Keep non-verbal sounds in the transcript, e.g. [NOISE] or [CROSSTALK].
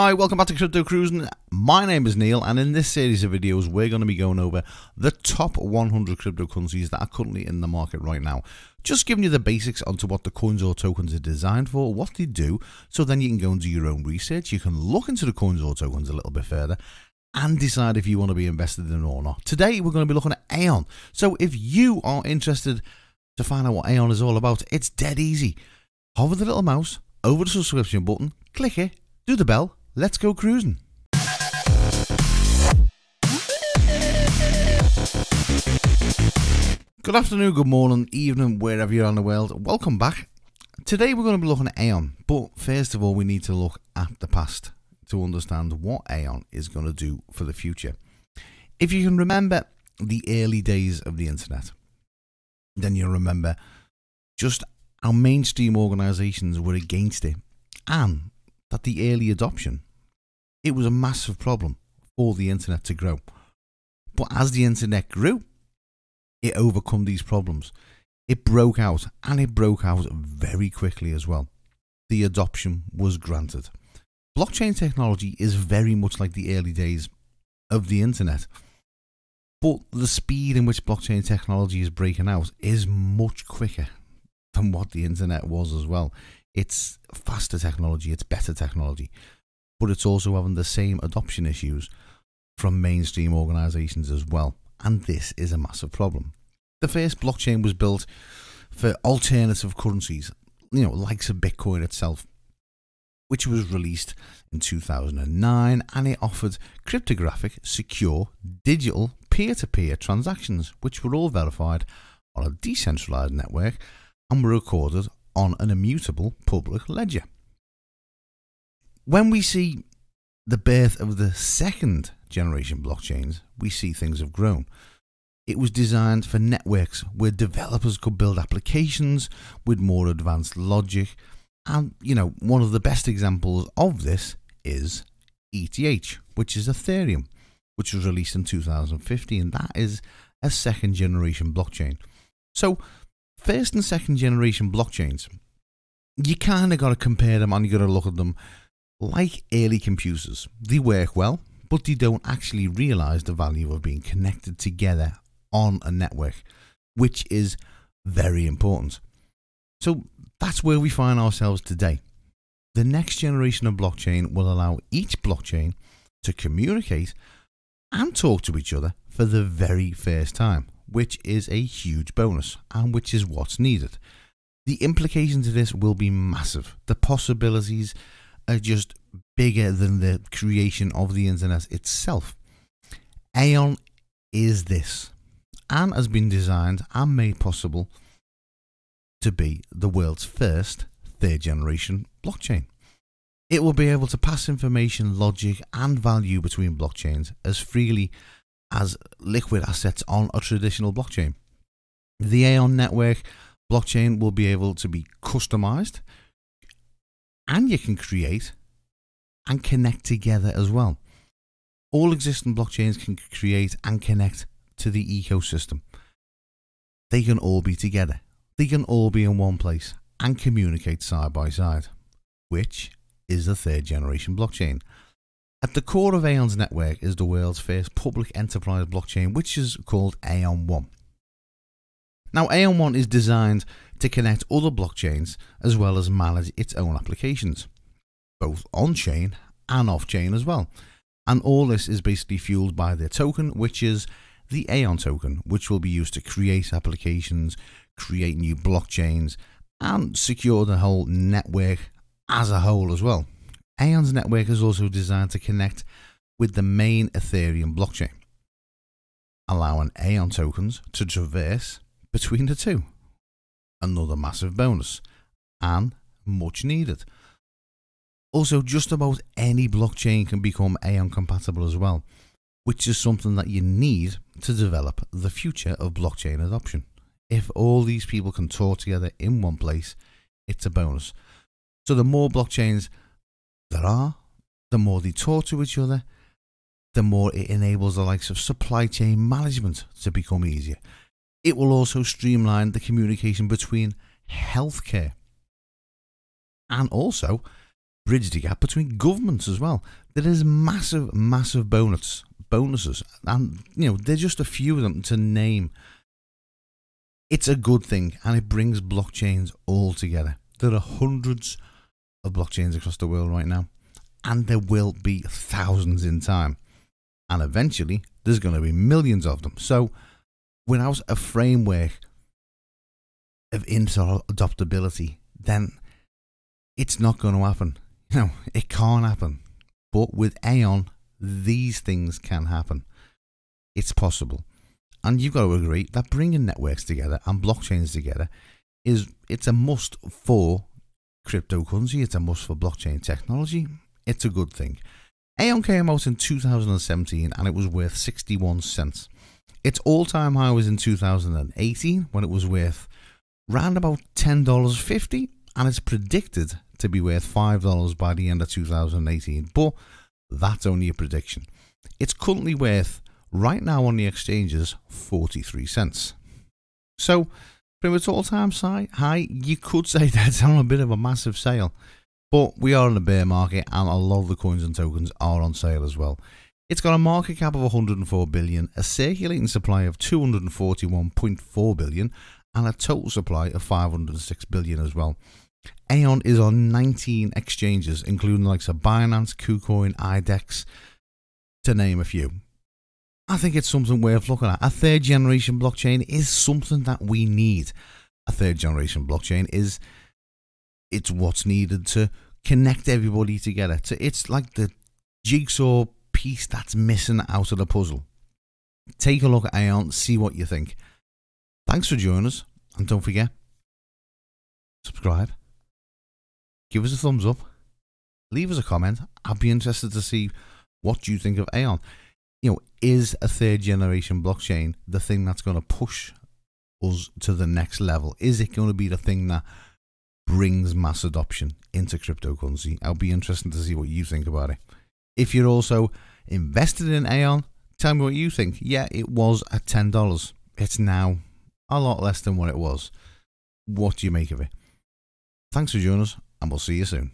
Hi, welcome back to Crypto Cruising. My name is Neil, and in this series of videos, we're going to be going over the top 100 cryptocurrencies that are currently in the market right now. Just giving you the basics onto what the coins or tokens are designed for, what they do, so then you can go and do your own research. You can look into the coins or tokens a little bit further and decide if you want to be invested in or not. Today, we're going to be looking at Aion. So if you are interested to find out what Aion is all about, it's dead easy. Hover the little mouse over the subscription button, click it, do the bell, Let's go cruising. Good afternoon, good morning, evening, wherever you're in the world. Welcome back. Today we're going to be looking at Aion, but first of all, we need to look at the past to understand what Aion is going to do for the future. If you can remember the early days of the internet, then you'll remember just how mainstream organizations were against it and that the early adoption it was a massive problem for the internet to grow. But as the internet grew, it overcome these problems. It broke out and it broke out very quickly as well. The adoption was granted. Blockchain technology is very much like the early days of the internet. But the speed in which blockchain technology is breaking out is much quicker than what the internet was as well. It's faster technology, it's better technology but it's also having the same adoption issues from mainstream organizations as well. And this is a massive problem. The first blockchain was built for alternative currencies, you know, likes of Bitcoin itself, which was released in 2009 and it offered cryptographic, secure, digital peer to peer transactions, which were all verified on a decentralized network and were recorded on an immutable public ledger when we see the birth of the second generation blockchains, we see things have grown. It was designed for networks where developers could build applications with more advanced logic. And, you know, one of the best examples of this is ETH, which is Ethereum, which was released in 2015. And That is a second generation blockchain. So, first and second generation blockchains, you kind of got to compare them and you got to look at them like early computers, they work well, but they don't actually realize the value of being connected together on a network, which is very important. So that's where we find ourselves today. The next generation of blockchain will allow each blockchain to communicate and talk to each other for the very first time, which is a huge bonus and which is what's needed. The implications of this will be massive. The possibilities are just bigger than the creation of the internet itself. Aion is this and has been designed and made possible to be the world's first third generation blockchain. It will be able to pass information, logic, and value between blockchains as freely as liquid assets on a traditional blockchain. The Aion network blockchain will be able to be customized and you can create and connect together as well. All existing blockchains can create and connect to the ecosystem. They can all be together. They can all be in one place and communicate side by side, which is the third generation blockchain. At the core of Aion's network is the world's first public enterprise blockchain, which is called Aion 1. Now, Aion 1 is designed to connect other blockchains as well as manage its own applications, both on chain and off chain as well. And all this is basically fueled by their token, which is the Aion token, which will be used to create applications, create new blockchains, and secure the whole network as a whole as well. Aion's network is also designed to connect with the main Ethereum blockchain, allowing Aion tokens to traverse between the two. Another massive bonus and much needed. Also, just about any blockchain can become Aion compatible as well, which is something that you need to develop the future of blockchain adoption. If all these people can talk together in one place, it's a bonus. So, the more blockchains there are, the more they talk to each other, the more it enables the likes of supply chain management to become easier. It will also streamline the communication between healthcare and also bridge the gap between governments as well. There is massive, massive bonus bonuses, and you know they're just a few of them to name. It's a good thing, and it brings blockchains all together. There are hundreds of blockchains across the world right now, and there will be thousands in time, and eventually there's going to be millions of them. So, without a framework of interoperability, then it's not going to happen. Know, it can't happen. But with Aion, these things can happen. It's possible. And you've got to agree that bringing networks together and blockchains together is it's a must for cryptocurrency, it's a must for blockchain technology. It's a good thing. Aion came out in 2017 and it was worth 61 cents. Its all-time high was in 2018 when it was worth round about $10.50 and it's predicted to be worth $5 by the end of 2018. But that's only a prediction. It's currently worth, right now on the exchanges, 43 cents. So, from its all time high, you could say [LAUGHS] that's on a bit of a massive sale. But we are in a bear market and a lot of the coins and tokens are on sale as well. It's got a market cap of 104 billion, a circulating supply of 241.4 billion, and a total supply of 506 billion as well. Aion is on 19 exchanges, including the likes of Binance, KuCoin, IDEX, to name a few. I think it's something worth looking at. A third generation blockchain is something that we need. A third generation blockchain is it's what's needed to connect everybody together. To, it's like the jigsaw piece that's missing out of the puzzle. Take a look at Aion, see what you think. Thanks for joining us, and don't forget, subscribe give us a thumbs up, leave us a comment. I'd be interested to see what you think of Aion. You know, is a third generation blockchain the thing that's going to push us to the next level? Is it going to be the thing that brings mass adoption into cryptocurrency? I'll be interested to see what you think about it. If you're also invested in Aion, tell me what you think. Yeah, it was at $10. It's now a lot less than what it was. What do you make of it? Thanks for joining us and we'll see you soon.